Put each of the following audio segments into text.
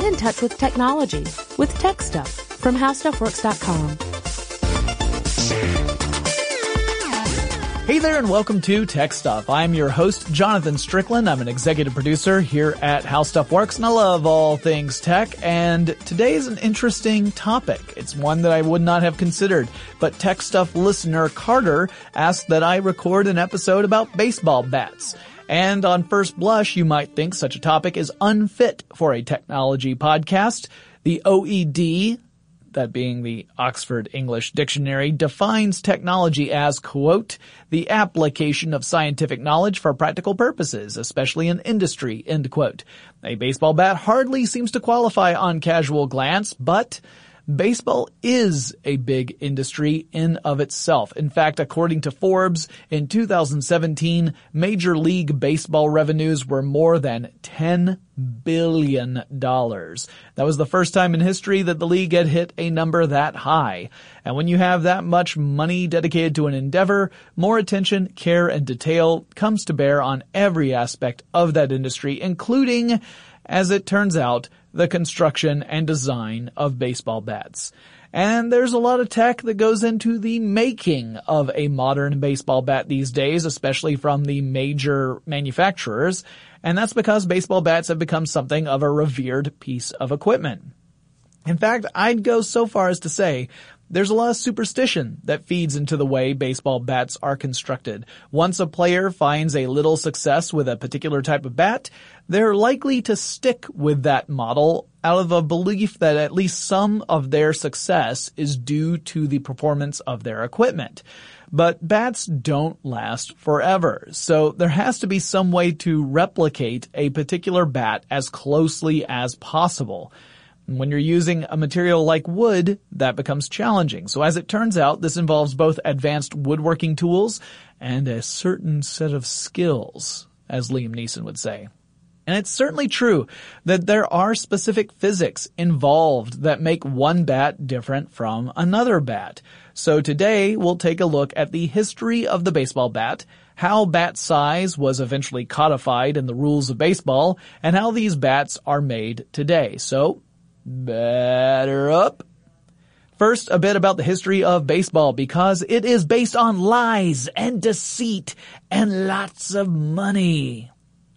Get in touch with technology with Tech Stuff from HowStuffWorks.com. Hey there and welcome to Tech Stuff. I'm your host, Jonathan Strickland. I'm an executive producer here at How Stuff Works and I love all things tech. And today is an interesting topic. It's one that I would not have considered, but Tech Stuff listener Carter asked that I record an episode about baseball bats. And on first blush, you might think such a topic is unfit for a technology podcast. The OED, that being the Oxford English Dictionary, defines technology as, quote, the application of scientific knowledge for practical purposes, especially in industry, end quote. A baseball bat hardly seems to qualify on casual glance, but baseball is a big industry in of itself. In fact, according to Forbes, in 2017, Major League Baseball revenues were more than $10 billion. That was the first time in history that the league had hit a number that high. And when you have that much money dedicated to an endeavor, more attention, care, and detail comes to bear on every aspect of that industry, including, as it turns out, the construction and design of baseball bats. And there's a lot of tech that goes into the making of a modern baseball bat these days, especially from the major manufacturers. And that's because baseball bats have become something of a revered piece of equipment. In fact, I'd go so far as to say there's a lot of superstition that feeds into the way baseball bats are constructed. Once a player finds a little success with a particular type of bat, they're likely to stick with that model out of a belief that at least some of their success is due to the performance of their equipment. But bats don't last forever, so there has to be some way to replicate a particular bat as closely as possible. When you're using a material like wood, that becomes challenging. So as it turns out, this involves both advanced woodworking tools and a certain set of skills, as Liam Neeson would say. And it's certainly true that there are specific physics involved that make one bat different from another bat. So today we'll take a look at the history of the baseball bat, how bat size was eventually codified in the rules of baseball, and how these bats are made today. So Batter up. First, a bit about the history of baseball because it is based on lies and deceit and lots of money.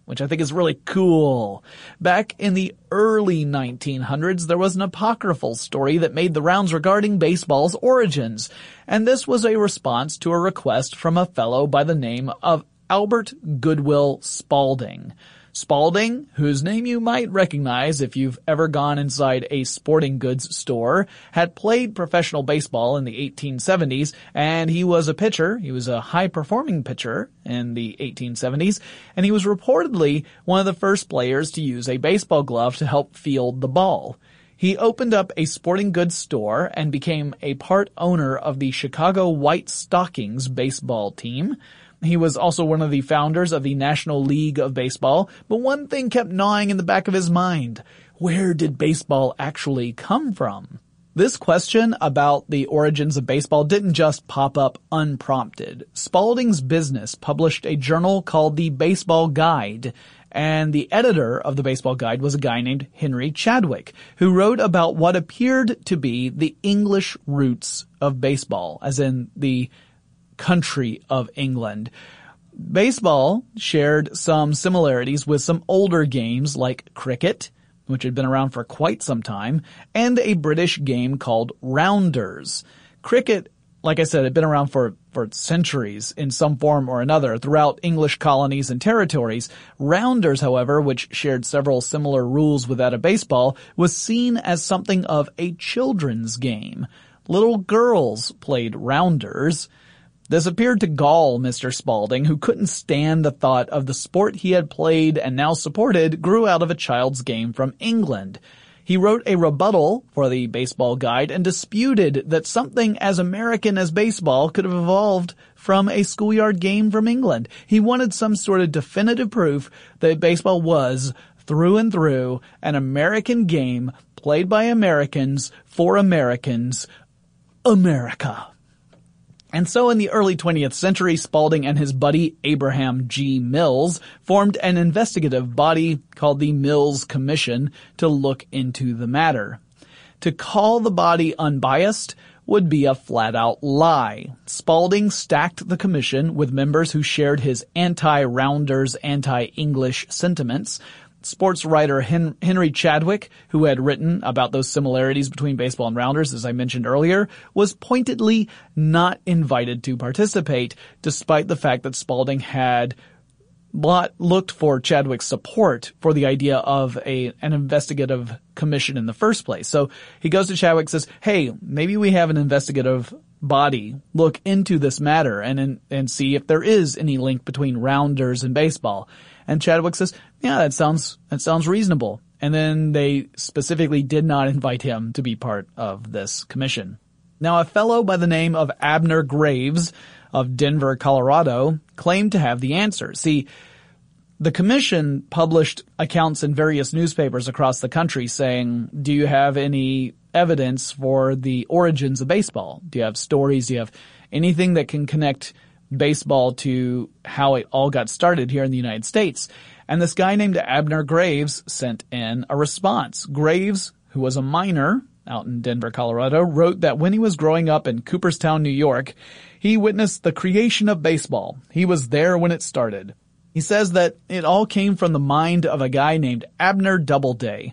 Which I think is really cool. Back in the early 1900s, there was an apocryphal story that made the rounds regarding baseball's origins. And this was a response to a request from a fellow by the name of Albert Goodwill Spalding. Spalding, whose name you might recognize if you've ever gone inside a sporting goods store, had played professional baseball in the 1870s, and he was a pitcher. He was a high performing pitcher in the 1870s, and he was reportedly one of the first players to use a baseball glove to help field the ball. He opened up a sporting goods store and became a part owner of the Chicago White Stockings baseball team. He was also one of the founders of the National League of Baseball, but one thing kept gnawing in the back of his mind. Where did baseball actually come from? This question about the origins of baseball didn't just pop up unprompted. Spalding's business published a journal called the Baseball Guide, and the editor of the Baseball Guide was a guy named Henry Chadwick, who wrote about what appeared to be the English roots of baseball, as in the country of England. Baseball shared some similarities with some older games like cricket, which had been around for quite some time, and a British game called Rounders. Cricket, like I said, had been around for, for centuries in some form or another throughout English colonies and territories. Rounders, however, which shared several similar rules with that of baseball, was seen as something of a children's game. Little girls played Rounders. This appeared to gall Mr. Spalding, who couldn't stand the thought of the sport he had played and now supported grew out of a child's game from England. He wrote a rebuttal for the baseball guide and disputed that something as American as baseball could have evolved from a schoolyard game from England. He wanted some sort of definitive proof that baseball was, through and through, an American game played by Americans for Americans, America. And so in the early 20th century, Spalding and his buddy Abraham G. Mills formed an investigative body called the Mills Commission to look into the matter. To call the body unbiased would be a flat out lie. Spalding stacked the commission with members who shared his anti-Rounders, anti-English sentiments, sports writer Hen- Henry Chadwick, who had written about those similarities between baseball and rounders, as I mentioned earlier, was pointedly not invited to participate, despite the fact that Spalding had looked for Chadwick's support for the idea of a an investigative commission in the first place. So he goes to Chadwick says, "Hey, maybe we have an investigative body look into this matter and and see if there is any link between rounders and baseball." And Chadwick says, yeah, that sounds, that sounds reasonable. And then they specifically did not invite him to be part of this commission. Now a fellow by the name of Abner Graves of Denver, Colorado claimed to have the answer. See, the commission published accounts in various newspapers across the country saying, do you have any evidence for the origins of baseball? Do you have stories? Do you have anything that can connect baseball to how it all got started here in the United States. And this guy named Abner Graves sent in a response. Graves, who was a miner out in Denver, Colorado, wrote that when he was growing up in Cooperstown, New York, he witnessed the creation of baseball. He was there when it started. He says that it all came from the mind of a guy named Abner Doubleday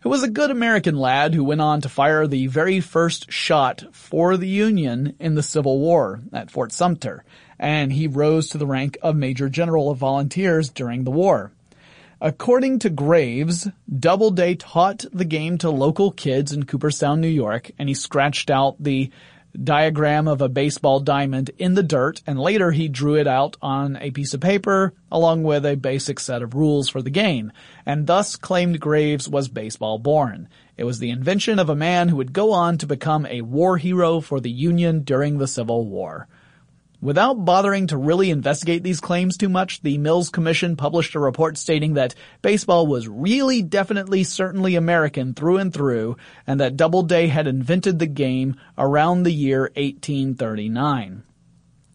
who was a good American lad who went on to fire the very first shot for the Union in the Civil War at Fort Sumter, and he rose to the rank of Major General of Volunteers during the war. According to Graves, Doubleday taught the game to local kids in Cooperstown, New York, and he scratched out the diagram of a baseball diamond in the dirt and later he drew it out on a piece of paper along with a basic set of rules for the game and thus claimed Graves was baseball born. It was the invention of a man who would go on to become a war hero for the Union during the Civil War. Without bothering to really investigate these claims too much, the Mills Commission published a report stating that baseball was really definitely certainly American through and through, and that Doubleday had invented the game around the year 1839.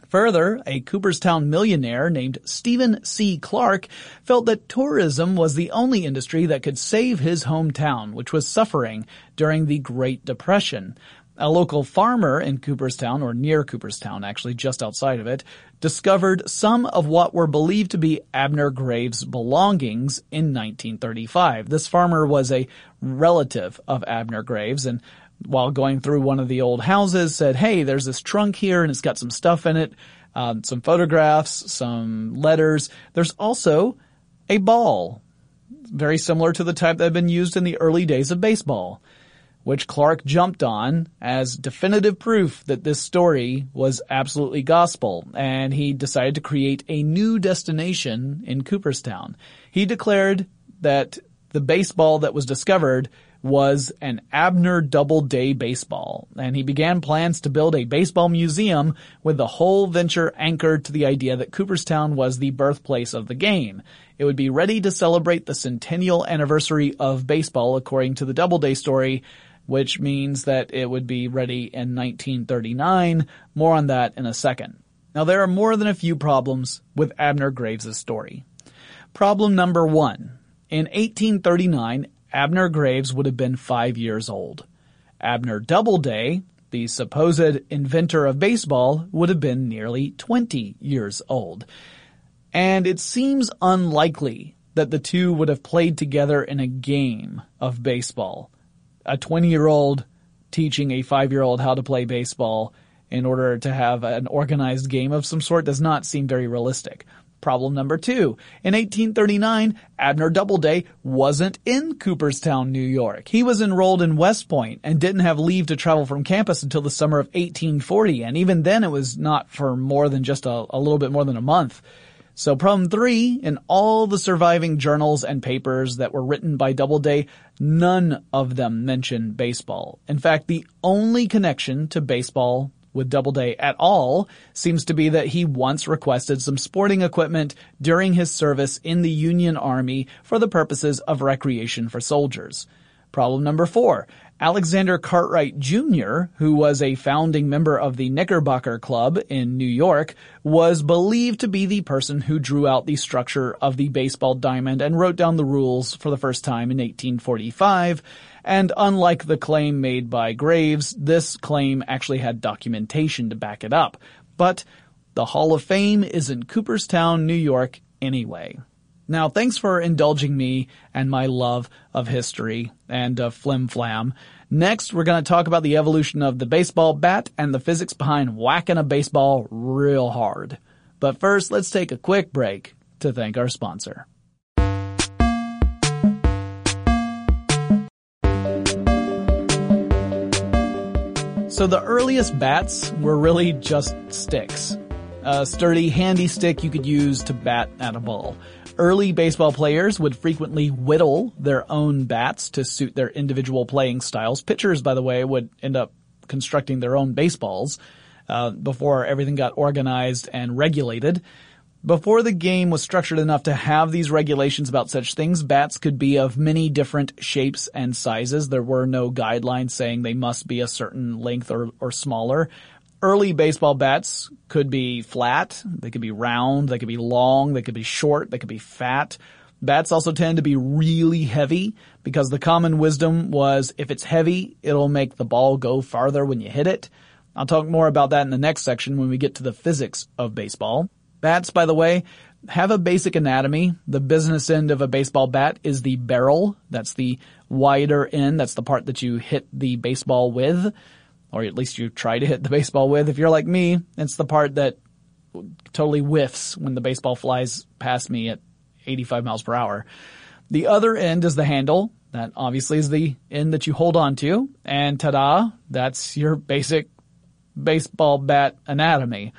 Further, a Cooperstown millionaire named Stephen C. Clark felt that tourism was the only industry that could save his hometown, which was suffering during the Great Depression. A local farmer in Cooperstown, or near Cooperstown actually, just outside of it, discovered some of what were believed to be Abner Graves' belongings in 1935. This farmer was a relative of Abner Graves and while going through one of the old houses said, hey, there's this trunk here and it's got some stuff in it, um, some photographs, some letters. There's also a ball, very similar to the type that had been used in the early days of baseball which Clark jumped on as definitive proof that this story was absolutely gospel, and he decided to create a new destination in Cooperstown. He declared that the baseball that was discovered was an Abner Doubleday baseball, and he began plans to build a baseball museum with the whole venture anchored to the idea that Cooperstown was the birthplace of the game. It would be ready to celebrate the centennial anniversary of baseball according to the Doubleday story, which means that it would be ready in 1939. More on that in a second. Now there are more than a few problems with Abner Graves' story. Problem number one. In 1839, Abner Graves would have been five years old. Abner Doubleday, the supposed inventor of baseball, would have been nearly 20 years old. And it seems unlikely that the two would have played together in a game of baseball a 20 year old teaching a five year old how to play baseball in order to have an organized game of some sort does not seem very realistic. Problem number two. In 1839, Abner Doubleday wasn't in Cooperstown, New York. He was enrolled in West Point and didn't have leave to travel from campus until the summer of 1840. And even then it was not for more than just a, a little bit more than a month. So problem three, in all the surviving journals and papers that were written by Doubleday, none of them mention baseball. In fact, the only connection to baseball with Doubleday at all seems to be that he once requested some sporting equipment during his service in the Union Army for the purposes of recreation for soldiers. Problem number four. Alexander Cartwright Jr., who was a founding member of the Knickerbocker Club in New York, was believed to be the person who drew out the structure of the baseball diamond and wrote down the rules for the first time in 1845. And unlike the claim made by Graves, this claim actually had documentation to back it up. But the Hall of Fame is in Cooperstown, New York anyway. Now, thanks for indulging me and my love of history and of flim flam. Next, we're going to talk about the evolution of the baseball bat and the physics behind whacking a baseball real hard. But first, let's take a quick break to thank our sponsor. So the earliest bats were really just sticks. A sturdy, handy stick you could use to bat at a ball. Early baseball players would frequently whittle their own bats to suit their individual playing styles. Pitchers, by the way, would end up constructing their own baseballs uh, before everything got organized and regulated. Before the game was structured enough to have these regulations about such things, bats could be of many different shapes and sizes. There were no guidelines saying they must be a certain length or, or smaller. Early baseball bats could be flat, they could be round, they could be long, they could be short, they could be fat. Bats also tend to be really heavy because the common wisdom was if it's heavy, it'll make the ball go farther when you hit it. I'll talk more about that in the next section when we get to the physics of baseball. Bats, by the way, have a basic anatomy. The business end of a baseball bat is the barrel. That's the wider end. That's the part that you hit the baseball with or at least you try to hit the baseball with. If you're like me, it's the part that totally whiffs when the baseball flies past me at 85 miles per hour. The other end is the handle. That obviously is the end that you hold on to. And ta-da, that's your basic baseball bat anatomy.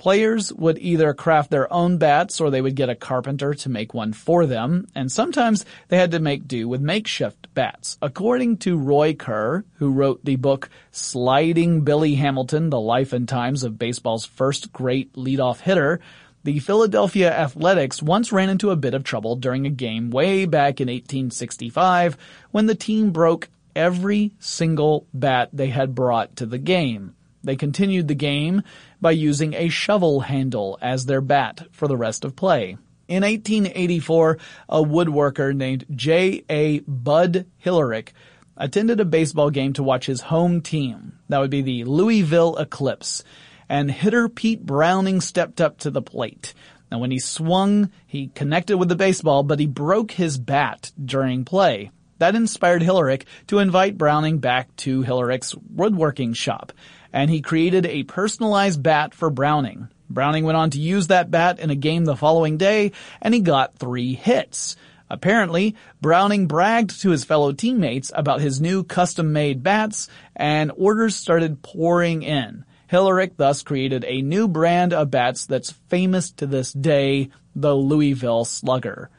Players would either craft their own bats or they would get a carpenter to make one for them, and sometimes they had to make do with makeshift bats. According to Roy Kerr, who wrote the book Sliding Billy Hamilton, The Life and Times of Baseball's First Great Leadoff Hitter, the Philadelphia Athletics once ran into a bit of trouble during a game way back in 1865 when the team broke every single bat they had brought to the game. They continued the game by using a shovel handle as their bat for the rest of play. In 1884, a woodworker named J. A. Bud Hillerich attended a baseball game to watch his home team. That would be the Louisville Eclipse. And hitter Pete Browning stepped up to the plate. Now when he swung, he connected with the baseball, but he broke his bat during play. That inspired Hillerich to invite Browning back to Hillerich's woodworking shop and he created a personalized bat for Browning. Browning went on to use that bat in a game the following day, and he got three hits. Apparently, Browning bragged to his fellow teammates about his new custom-made bats, and orders started pouring in. Hillerich thus created a new brand of bats that's famous to this day, the Louisville Slugger.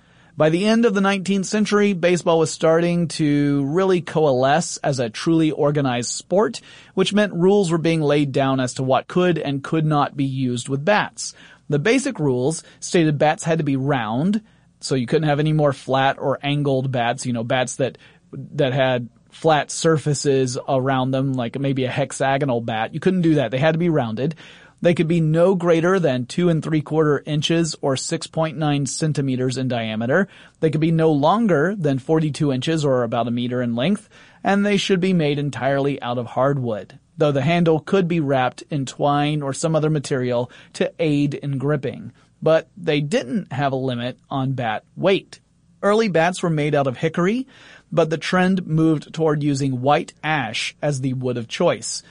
By the end of the 19th century, baseball was starting to really coalesce as a truly organized sport, which meant rules were being laid down as to what could and could not be used with bats. The basic rules stated bats had to be round, so you couldn't have any more flat or angled bats, you know, bats that, that had flat surfaces around them, like maybe a hexagonal bat. You couldn't do that. They had to be rounded. They could be no greater than two and three quarter inches or 6.9 centimeters in diameter. They could be no longer than 42 inches or about a meter in length, and they should be made entirely out of hardwood, though the handle could be wrapped in twine or some other material to aid in gripping. But they didn't have a limit on bat weight. Early bats were made out of hickory, but the trend moved toward using white ash as the wood of choice.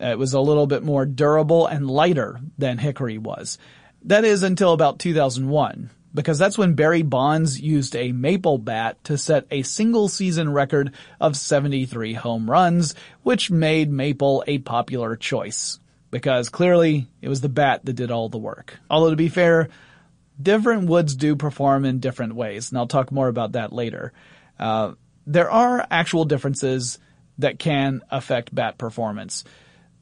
It was a little bit more durable and lighter than hickory was. That is until about 2001, because that's when Barry Bonds used a maple bat to set a single season record of 73 home runs, which made maple a popular choice. Because clearly it was the bat that did all the work. Although to be fair, different woods do perform in different ways, and I'll talk more about that later. Uh, there are actual differences that can affect bat performance.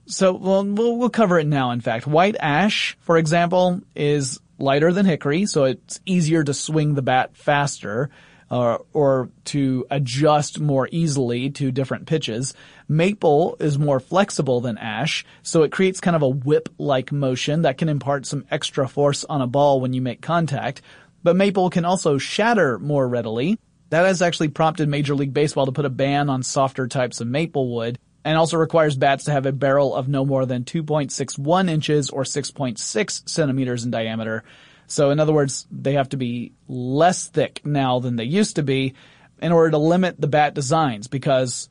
So well, we'll, cover it now. In fact, white ash, for example, is lighter than hickory, so it's easier to swing the bat faster. uh, or to adjust more easily to different pitches. Maple is more flexible than ash, so it creates kind of a whip-like motion that can impart some extra force on a ball when you make contact. But maple can also shatter more readily. That has actually prompted Major League Baseball to put a ban on softer types of maple wood and also requires bats to have a barrel of no more than 2.61 inches or 6.6 centimeters in diameter. So in other words, they have to be less thick now than they used to be in order to limit the bat designs because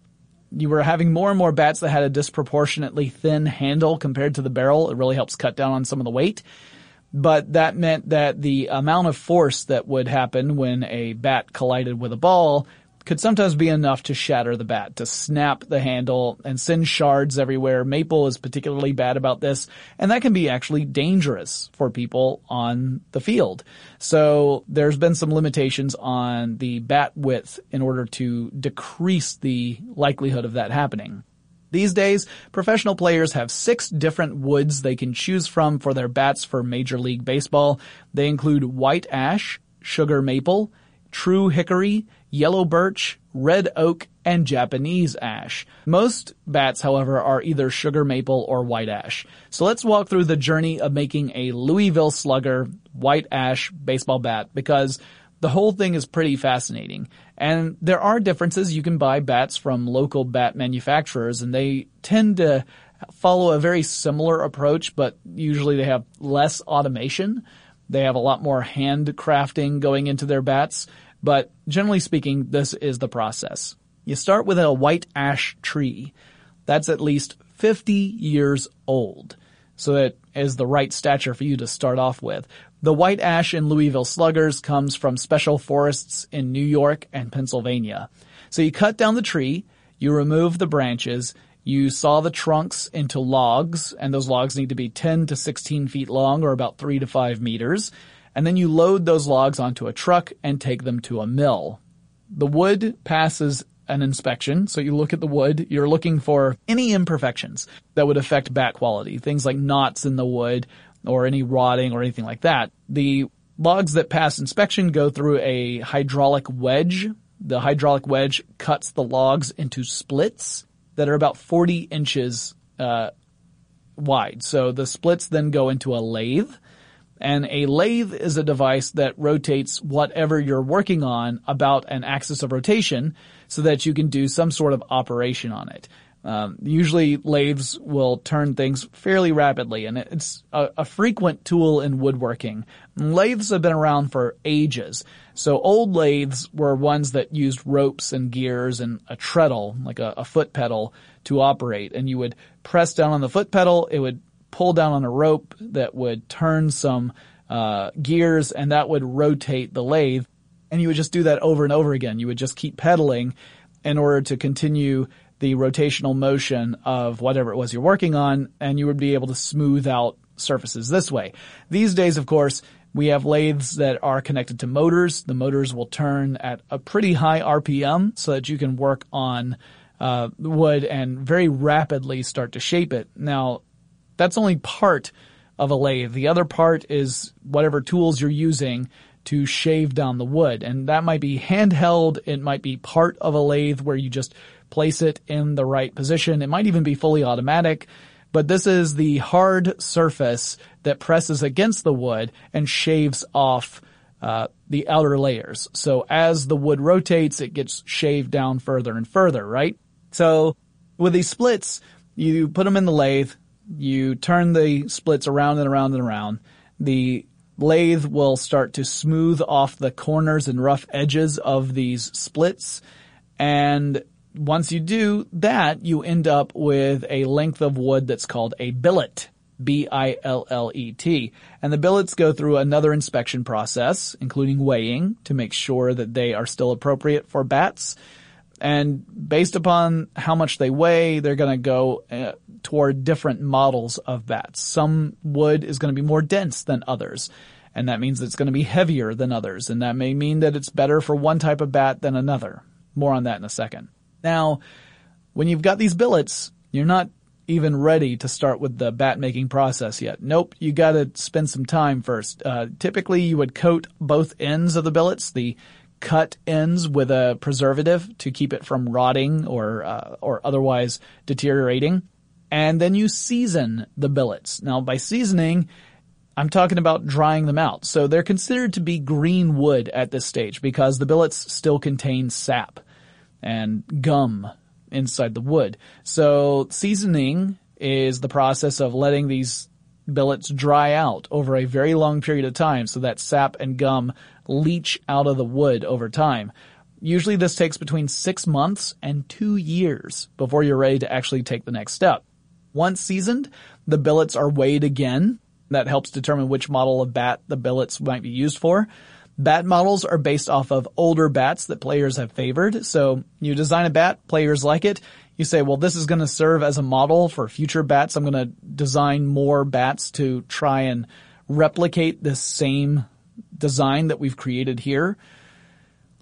you were having more and more bats that had a disproportionately thin handle compared to the barrel. It really helps cut down on some of the weight. But that meant that the amount of force that would happen when a bat collided with a ball could sometimes be enough to shatter the bat, to snap the handle and send shards everywhere. Maple is particularly bad about this, and that can be actually dangerous for people on the field. So there's been some limitations on the bat width in order to decrease the likelihood of that happening. These days, professional players have six different woods they can choose from for their bats for Major League Baseball. They include white ash, sugar maple, true hickory, yellow birch, red oak, and Japanese ash. Most bats, however, are either sugar maple or white ash. So let's walk through the journey of making a Louisville Slugger white ash baseball bat because the whole thing is pretty fascinating. And there are differences. You can buy bats from local bat manufacturers and they tend to follow a very similar approach, but usually they have less automation. They have a lot more handcrafting going into their bats. But generally speaking, this is the process. You start with a white ash tree. That's at least 50 years old. So that is the right stature for you to start off with. The white ash in Louisville sluggers comes from special forests in New York and Pennsylvania. So you cut down the tree, you remove the branches, you saw the trunks into logs, and those logs need to be 10 to 16 feet long or about 3 to 5 meters and then you load those logs onto a truck and take them to a mill. The wood passes an inspection. So you look at the wood, you're looking for any imperfections that would affect bat quality, things like knots in the wood or any rotting or anything like that. The logs that pass inspection go through a hydraulic wedge. The hydraulic wedge cuts the logs into splits that are about 40 inches uh, wide. So the splits then go into a lathe and a lathe is a device that rotates whatever you're working on about an axis of rotation so that you can do some sort of operation on it. Um, usually lathes will turn things fairly rapidly and it's a, a, frequent tool in woodworking. Lathes have been around for ages. So old lathes were ones that used ropes and gears and a treadle, like a, a foot pedal to operate and you would press down on the foot pedal, it would pull down on a rope that would turn some uh, gears and that would rotate the lathe. And you would just do that over and over again. You would just keep pedaling in order to continue the rotational motion of whatever it was you're working on, and you would be able to smooth out surfaces this way. These days, of course, we have lathes that are connected to motors. The motors will turn at a pretty high RPM so that you can work on uh, wood and very rapidly start to shape it. Now, that's only part of a lathe. The other part is whatever tools you're using to shave down the wood. And that might be handheld. It might be part of a lathe where you just place it in the right position. It might even be fully automatic. But this is the hard surface that presses against the wood and shaves off uh, the outer layers. So as the wood rotates, it gets shaved down further and further, right? So with these splits, you put them in the lathe, you turn the splits around and around and around. The lathe will start to smooth off the corners and rough edges of these splits. And once you do that, you end up with a length of wood that's called a billet. B-I-L-L-E-T. And the billets go through another inspection process, including weighing to make sure that they are still appropriate for bats. And based upon how much they weigh, they're going to go uh, toward different models of bats. Some wood is going to be more dense than others. And that means it's going to be heavier than others. And that may mean that it's better for one type of bat than another. More on that in a second. Now, when you've got these billets, you're not even ready to start with the bat making process yet. Nope, you gotta spend some time first. Uh, typically you would coat both ends of the billets, the cut ends with a preservative to keep it from rotting or uh, or otherwise deteriorating. And then you season the billets. Now by seasoning, I'm talking about drying them out. So they're considered to be green wood at this stage because the billets still contain sap and gum inside the wood. So seasoning is the process of letting these billets dry out over a very long period of time so that sap and gum leach out of the wood over time. Usually this takes between six months and two years before you're ready to actually take the next step. Once seasoned, the billets are weighed again that helps determine which model of bat the billets might be used for. Bat models are based off of older bats that players have favored. So you design a bat, players like it. You say, well, this is going to serve as a model for future bats. I'm going to design more bats to try and replicate this same design that we've created here,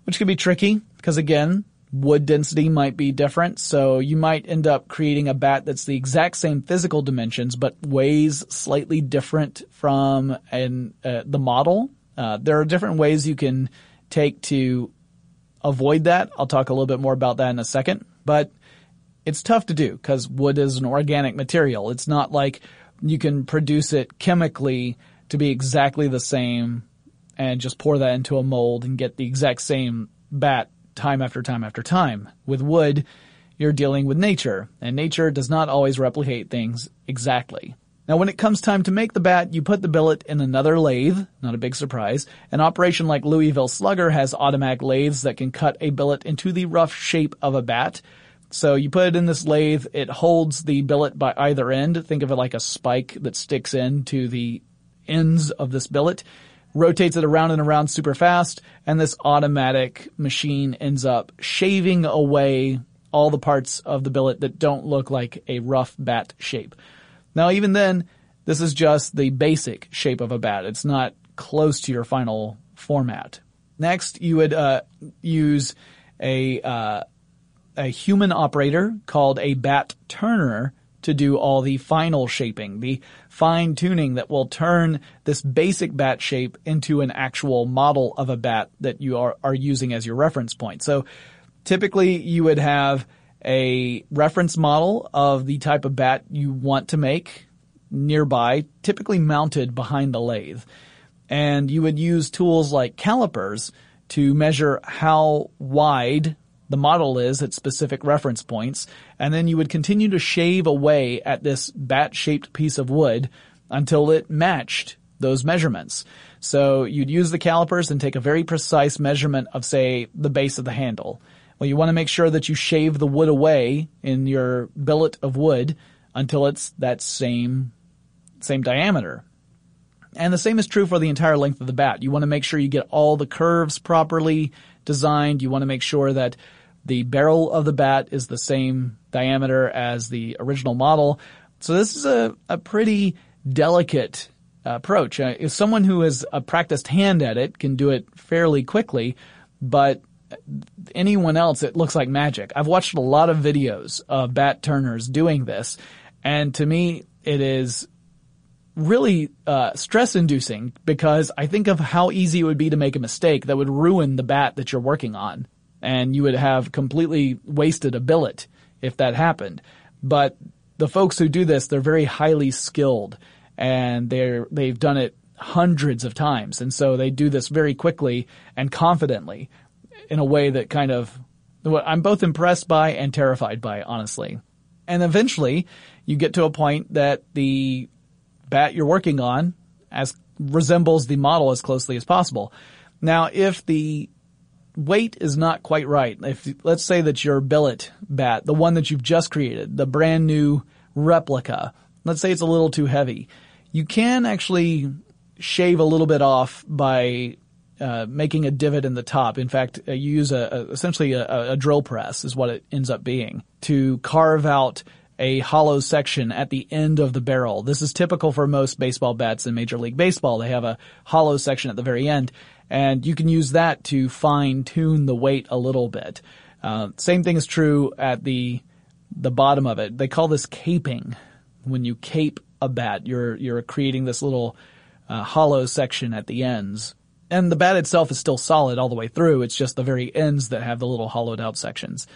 which can be tricky because again, wood density might be different. So you might end up creating a bat that's the exact same physical dimensions, but weighs slightly different from an, uh, the model. Uh, there are different ways you can take to avoid that. I'll talk a little bit more about that in a second, but it's tough to do because wood is an organic material. It's not like you can produce it chemically to be exactly the same and just pour that into a mold and get the exact same bat time after time after time. With wood, you're dealing with nature, and nature does not always replicate things exactly. Now when it comes time to make the bat, you put the billet in another lathe, not a big surprise. An operation like Louisville Slugger has automatic lathes that can cut a billet into the rough shape of a bat. So you put it in this lathe, it holds the billet by either end. Think of it like a spike that sticks into the ends of this billet rotates it around and around super fast, and this automatic machine ends up shaving away all the parts of the billet that don't look like a rough bat shape. Now even then, this is just the basic shape of a bat. It's not close to your final format. Next, you would uh, use a uh, a human operator called a bat turner to do all the final shaping, the fine tuning that will turn this basic bat shape into an actual model of a bat that you are, are using as your reference point. So typically you would have a reference model of the type of bat you want to make nearby, typically mounted behind the lathe. And you would use tools like calipers to measure how wide the model is at specific reference points, and then you would continue to shave away at this bat-shaped piece of wood until it matched those measurements. So you'd use the calipers and take a very precise measurement of, say, the base of the handle. Well, you want to make sure that you shave the wood away in your billet of wood until it's that same, same diameter. And the same is true for the entire length of the bat. You want to make sure you get all the curves properly designed. You want to make sure that the barrel of the bat is the same diameter as the original model. So this is a, a pretty delicate approach. Uh, if someone who is a practiced hand at it can do it fairly quickly, but anyone else, it looks like magic. I've watched a lot of videos of bat turners doing this, and to me, it is really uh, stress inducing because I think of how easy it would be to make a mistake that would ruin the bat that you're working on and you would have completely wasted a billet if that happened. But the folks who do this, they're very highly skilled and they're, they've done it hundreds of times. And so they do this very quickly and confidently in a way that kind of, what I'm both impressed by and terrified by, honestly. And eventually you get to a point that the bat you're working on as resembles the model as closely as possible. Now, if the weight is not quite right. If let's say that your billet bat, the one that you've just created, the brand new replica, let's say it's a little too heavy, you can actually shave a little bit off by uh, making a divot in the top. In fact, uh, you use a, a essentially a, a, drill press is what it ends up being to carve out a hollow section at the end of the barrel. This is typical for most baseball bats in Major League Baseball. They have a hollow section at the very end and you can use that to fine tune the weight a little bit. Uh, same thing is true at the the bottom of it. They call this caping. When you cape a bat, you're you're creating this little uh, hollow section at the ends. And the bat itself is still solid all the way through. It's just the very ends that have the little hollowed out sections.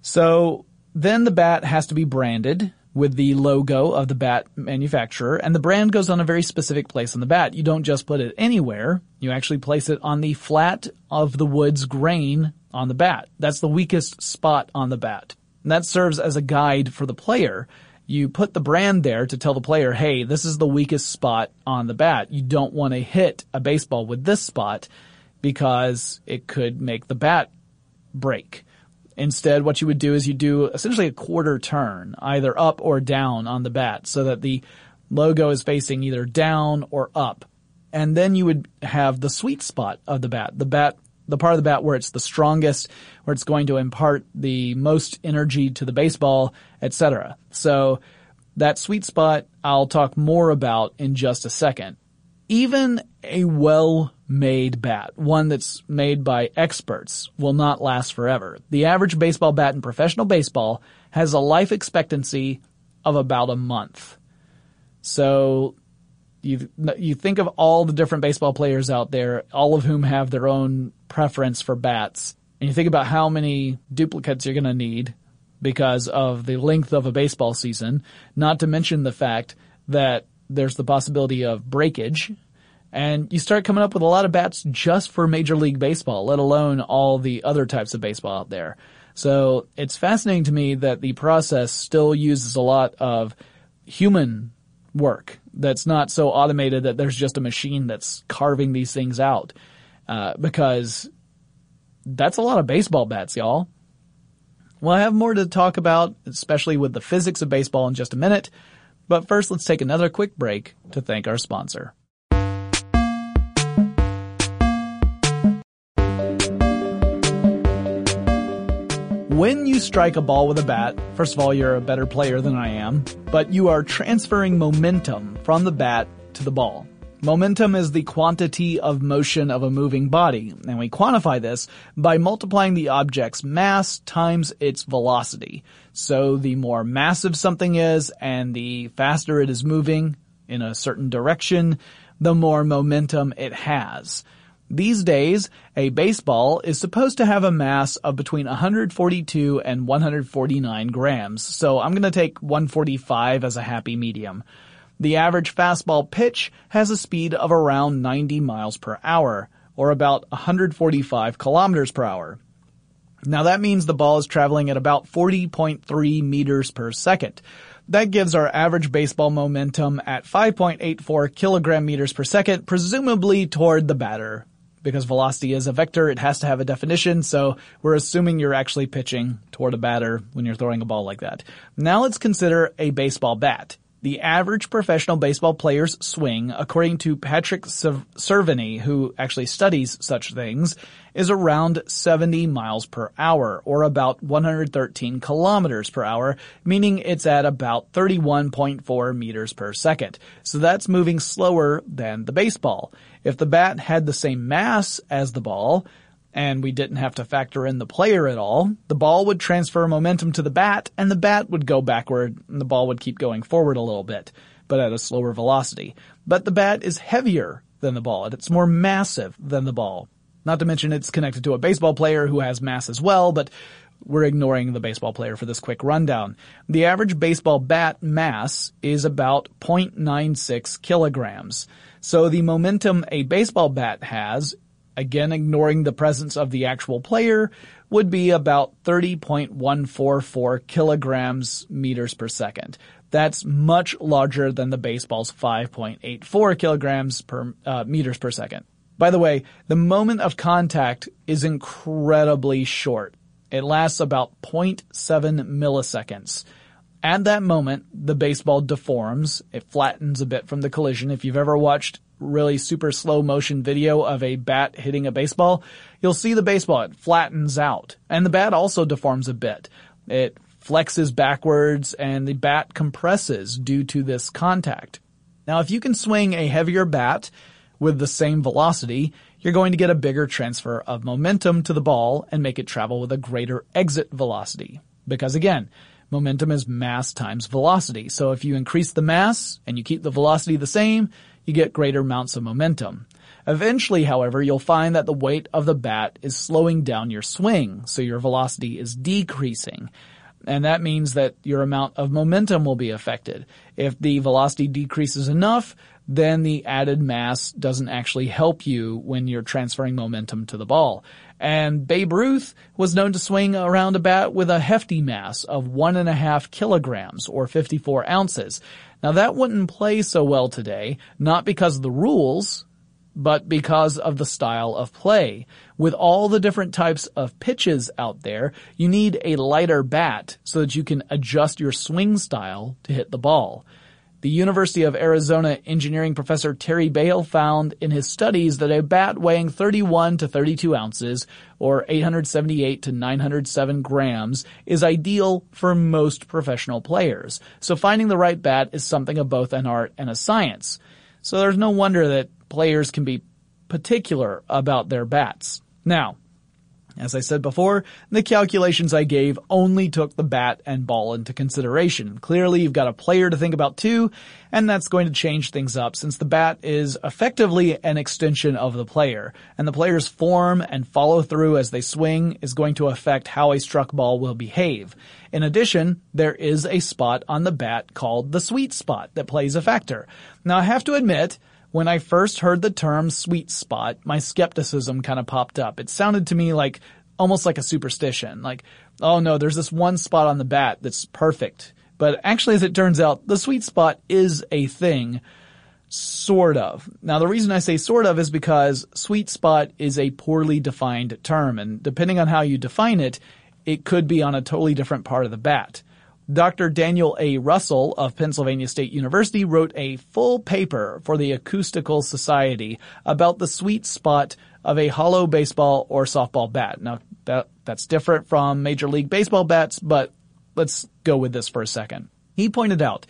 So then the bat has to be branded with the logo of the bat manufacturer and the brand goes on a very specific place on the bat. You don't just put it anywhere. You actually place it on the flat of the wood's grain on the bat. That's the weakest spot on the bat. And that serves as a guide for the player. You put the brand there to tell the player, hey, this is the weakest spot on the bat. You don't want to hit a baseball with this spot because it could make the bat break. Instead, what you would do is you do essentially a quarter turn, either up or down on the bat so that the logo is facing either down or up. And then you would have the sweet spot of the bat, the bat, the part of the bat where it's the strongest, where it's going to impart the most energy to the baseball, etc. So that sweet spot I'll talk more about in just a second. Even a well made bat, one that's made by experts, will not last forever. The average baseball bat in professional baseball has a life expectancy of about a month. So you you think of all the different baseball players out there, all of whom have their own preference for bats, and you think about how many duplicates you're going to need because of the length of a baseball season, not to mention the fact that there's the possibility of breakage and you start coming up with a lot of bats just for Major League Baseball, let alone all the other types of baseball out there. So it's fascinating to me that the process still uses a lot of human work that's not so automated that there's just a machine that's carving these things out. Uh, because that's a lot of baseball bats, y'all. Well, I have more to talk about, especially with the physics of baseball in just a minute. But first, let's take another quick break to thank our sponsor. When you strike a ball with a bat, first of all, you're a better player than I am, but you are transferring momentum from the bat to the ball. Momentum is the quantity of motion of a moving body, and we quantify this by multiplying the object's mass times its velocity. So the more massive something is and the faster it is moving in a certain direction, the more momentum it has. These days, a baseball is supposed to have a mass of between 142 and 149 grams, so I'm to take 145 as a happy medium. The average fastball pitch has a speed of around 90 miles per hour, or about 145 kilometers per hour. Now that means the ball is traveling at about 40.3 meters per second. That gives our average baseball momentum at 5.84 kilogram meters per second, presumably toward the batter because velocity is a vector, it has to have a definition, so we're assuming you're actually pitching toward a batter when you're throwing a ball like that. Now let's consider a baseball bat. The average professional baseball player's swing, according to Patrick Cerveny, who actually studies such things, is around 70 miles per hour, or about 113 kilometers per hour, meaning it's at about 31.4 meters per second. So that's moving slower than the baseball. If the bat had the same mass as the ball, and we didn't have to factor in the player at all, the ball would transfer momentum to the bat, and the bat would go backward, and the ball would keep going forward a little bit, but at a slower velocity. But the bat is heavier than the ball, and it's more massive than the ball. Not to mention it's connected to a baseball player who has mass as well, but we're ignoring the baseball player for this quick rundown. The average baseball bat mass is about 0.96 kilograms. So the momentum a baseball bat has, again ignoring the presence of the actual player, would be about 30.144 kilograms meters per second. That's much larger than the baseball's 5.84 kilograms per uh, meters per second. By the way, the moment of contact is incredibly short. It lasts about 0.7 milliseconds. At that moment, the baseball deforms. It flattens a bit from the collision. If you've ever watched really super slow motion video of a bat hitting a baseball, you'll see the baseball, it flattens out. And the bat also deforms a bit. It flexes backwards and the bat compresses due to this contact. Now if you can swing a heavier bat with the same velocity, you're going to get a bigger transfer of momentum to the ball and make it travel with a greater exit velocity. Because again, momentum is mass times velocity. So if you increase the mass and you keep the velocity the same, you get greater amounts of momentum. Eventually, however, you'll find that the weight of the bat is slowing down your swing, so your velocity is decreasing. And that means that your amount of momentum will be affected. If the velocity decreases enough, then the added mass doesn't actually help you when you're transferring momentum to the ball. And Babe Ruth was known to swing around a bat with a hefty mass of one and a half kilograms or 54 ounces. Now that wouldn't play so well today, not because of the rules, but because of the style of play. With all the different types of pitches out there, you need a lighter bat so that you can adjust your swing style to hit the ball. The University of Arizona engineering professor Terry Bahill found in his studies that a bat weighing 31 to 32 ounces or 878 to 907 grams is ideal for most professional players. So finding the right bat is something of both an art and a science. So there's no wonder that players can be particular about their bats. Now, as I said before, the calculations I gave only took the bat and ball into consideration. Clearly you've got a player to think about too, and that's going to change things up since the bat is effectively an extension of the player, and the player's form and follow through as they swing is going to affect how a struck ball will behave. In addition, there is a spot on the bat called the sweet spot that plays a factor. Now I have to admit, when I first heard the term sweet spot, my skepticism kind of popped up. It sounded to me like almost like a superstition. Like, oh no, there's this one spot on the bat that's perfect. But actually, as it turns out, the sweet spot is a thing. Sort of. Now the reason I say sort of is because sweet spot is a poorly defined term and depending on how you define it, it could be on a totally different part of the bat. Dr. Daniel A. Russell of Pennsylvania State University wrote a full paper for the Acoustical Society about the sweet spot of a hollow baseball or softball bat. Now, that, that's different from Major League Baseball bats, but let's go with this for a second. He pointed out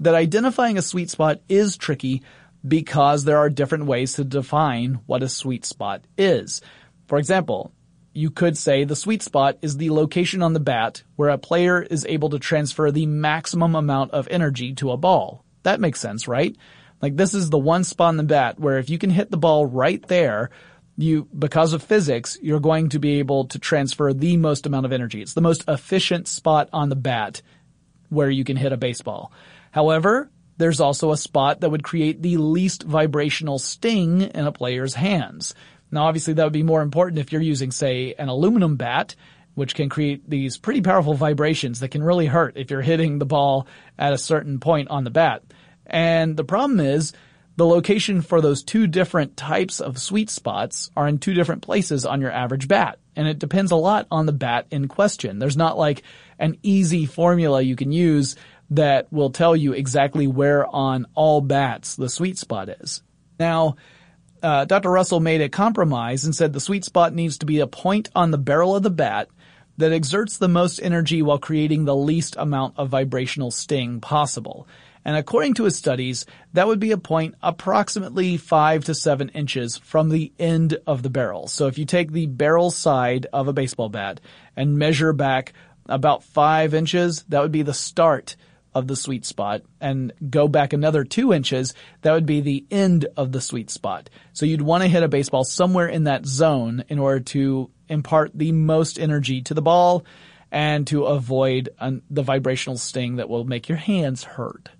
that identifying a sweet spot is tricky because there are different ways to define what a sweet spot is. For example, you could say the sweet spot is the location on the bat where a player is able to transfer the maximum amount of energy to a ball. That makes sense, right? Like this is the one spot on the bat where if you can hit the ball right there, you, because of physics, you're going to be able to transfer the most amount of energy. It's the most efficient spot on the bat where you can hit a baseball. However, there's also a spot that would create the least vibrational sting in a player's hands. Now obviously that would be more important if you're using, say, an aluminum bat, which can create these pretty powerful vibrations that can really hurt if you're hitting the ball at a certain point on the bat. And the problem is, the location for those two different types of sweet spots are in two different places on your average bat. And it depends a lot on the bat in question. There's not like an easy formula you can use that will tell you exactly where on all bats the sweet spot is. Now, uh, Dr. Russell made a compromise and said the sweet spot needs to be a point on the barrel of the bat that exerts the most energy while creating the least amount of vibrational sting possible. And according to his studies, that would be a point approximately five to seven inches from the end of the barrel. So if you take the barrel side of a baseball bat and measure back about five inches, that would be the start of the sweet spot and go back another two inches, that would be the end of the sweet spot. So you'd want to hit a baseball somewhere in that zone in order to impart the most energy to the ball and to avoid the vibrational sting that will make your hands hurt.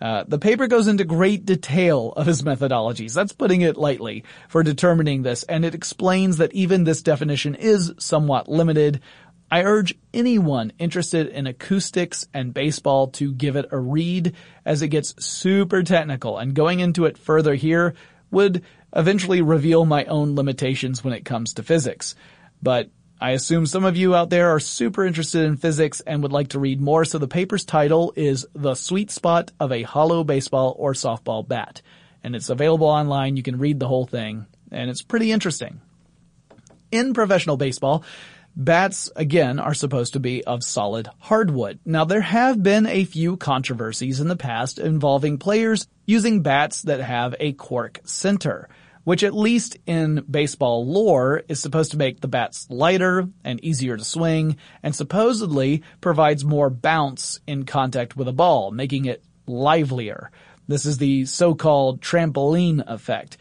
Uh, the paper goes into great detail of his methodologies, that's putting it lightly, for determining this, and it explains that even this definition is somewhat limited, I urge anyone interested in acoustics and baseball to give it a read as it gets super technical and going into it further here would eventually reveal my own limitations when it comes to physics. But I assume some of you out there are super interested in physics and would like to read more, so the paper's title is The Sweet Spot of a Hollow Baseball or Softball Bat. And it's available online, you can read the whole thing, and it's pretty interesting. In professional baseball, Bats, again, are supposed to be of solid hardwood. Now there have been a few controversies in the past involving players using bats that have a cork center, which at least in baseball lore is supposed to make the bats lighter and easier to swing, and supposedly provides more bounce in contact with a ball, making it livelier. This is the so-called trampoline effect.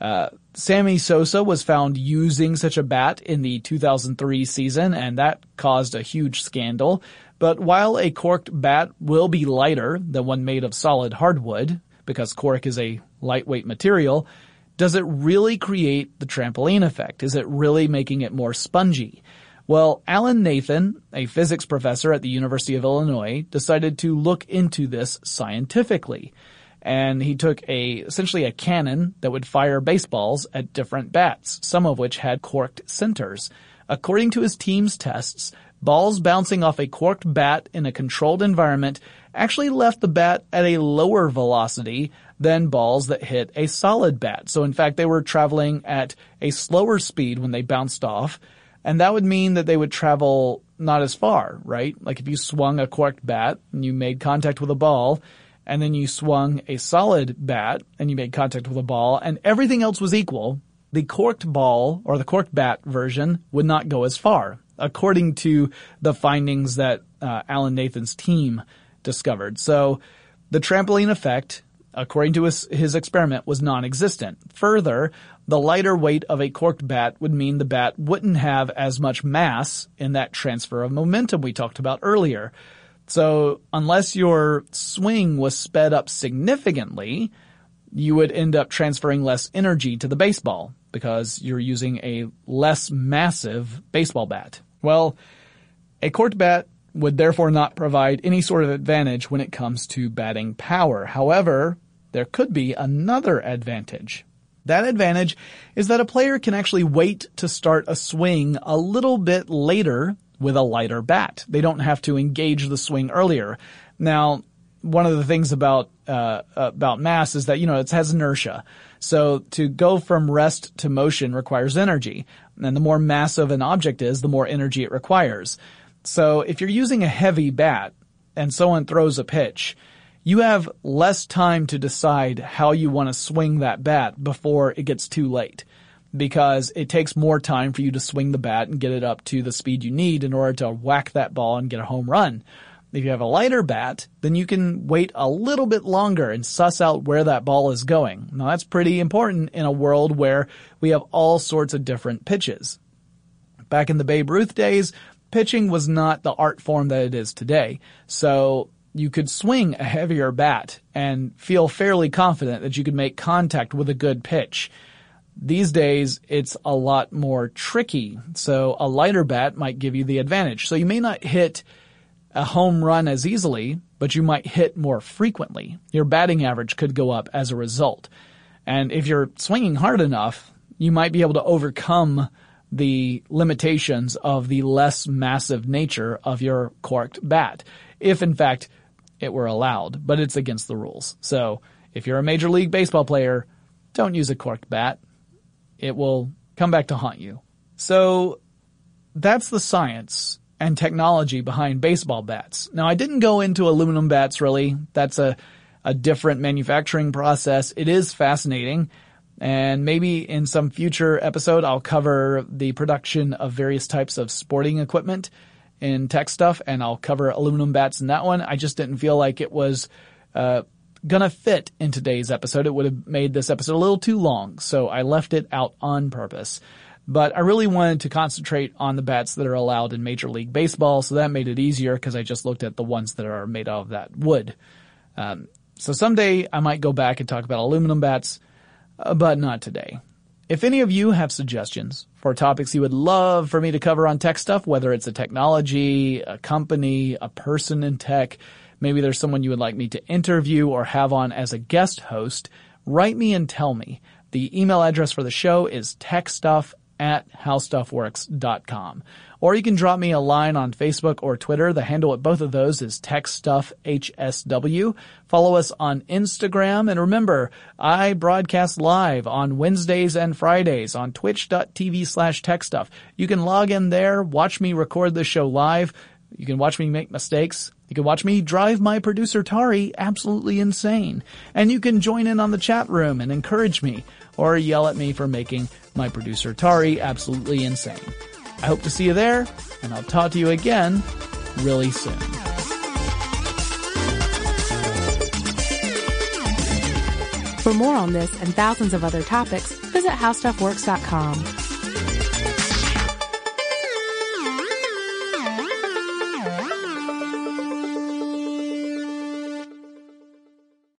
Uh, Sammy Sosa was found using such a bat in the 2003 season, and that caused a huge scandal. But while a corked bat will be lighter than one made of solid hardwood, because cork is a lightweight material, does it really create the trampoline effect? Is it really making it more spongy? Well, Alan Nathan, a physics professor at the University of Illinois, decided to look into this scientifically. And he took a, essentially a cannon that would fire baseballs at different bats, some of which had corked centers. According to his team's tests, balls bouncing off a corked bat in a controlled environment actually left the bat at a lower velocity than balls that hit a solid bat. So in fact, they were traveling at a slower speed when they bounced off, and that would mean that they would travel not as far, right? Like if you swung a corked bat and you made contact with a ball, and then you swung a solid bat and you made contact with a ball, and everything else was equal, the corked ball or the corked bat version would not go as far, according to the findings that uh, Alan Nathan's team discovered. So the trampoline effect according to his, his experiment, was non-existent. Further, the lighter weight of a corked bat would mean the bat wouldn't have as much mass in that transfer of momentum we talked about earlier. So unless your swing was sped up significantly, you would end up transferring less energy to the baseball because you're using a less massive baseball bat. Well, a corked bat would therefore not provide any sort of advantage when it comes to batting power. However, there could be another advantage. That advantage is that a player can actually wait to start a swing a little bit later with a lighter bat. They don't have to engage the swing earlier. Now, one of the things about uh, about mass is that you know it has inertia. So to go from rest to motion requires energy, and the more massive an object is, the more energy it requires. So if you're using a heavy bat and someone throws a pitch, you have less time to decide how you want to swing that bat before it gets too late. Because it takes more time for you to swing the bat and get it up to the speed you need in order to whack that ball and get a home run. If you have a lighter bat, then you can wait a little bit longer and suss out where that ball is going. Now that's pretty important in a world where we have all sorts of different pitches. Back in the Babe Ruth days, pitching was not the art form that it is today. So you could swing a heavier bat and feel fairly confident that you could make contact with a good pitch. These days, it's a lot more tricky. So a lighter bat might give you the advantage. So you may not hit a home run as easily, but you might hit more frequently. Your batting average could go up as a result. And if you're swinging hard enough, you might be able to overcome the limitations of the less massive nature of your corked bat. If in fact it were allowed, but it's against the rules. So if you're a major league baseball player, don't use a corked bat. It will come back to haunt you. So that's the science and technology behind baseball bats. Now I didn't go into aluminum bats really. That's a, a different manufacturing process. It is fascinating. And maybe in some future episode, I'll cover the production of various types of sporting equipment in TechStuff, and I'll cover aluminum bats in that one. I just didn't feel like it was uh, gonna fit in today's episode. It would have made this episode a little too long, so I left it out on purpose. But I really wanted to concentrate on the bats that are allowed in Major League Baseball, so that made it easier because I just looked at the ones that are made out of that wood. Um, so someday I might go back and talk about aluminum bats, uh, but not today. If any of you have suggestions for topics you would love for me to cover on TechStuff, whether it's a technology, a company, a person in tech, maybe there's someone you would like me to interview or have on as a guest host, write me and tell me. The email address for the show is techstuff at howstuffworks.com. Or you can drop me a line on Facebook or Twitter. The handle at both of those is TechStuffHSW. Follow us on Instagram. And remember, I broadcast live on Wednesdays and Fridays on twitch.tv slash techstuff. You can log in there, watch me record the show live. You can watch me make mistakes. You can watch me drive my producer Tari absolutely insane. And you can join in on the chat room and encourage me or yell at me for making my producer Tari absolutely insane. I hope to see you there, and I'll talk to you again really soon. For more on this and thousands of other topics, visit howstuffworks.com.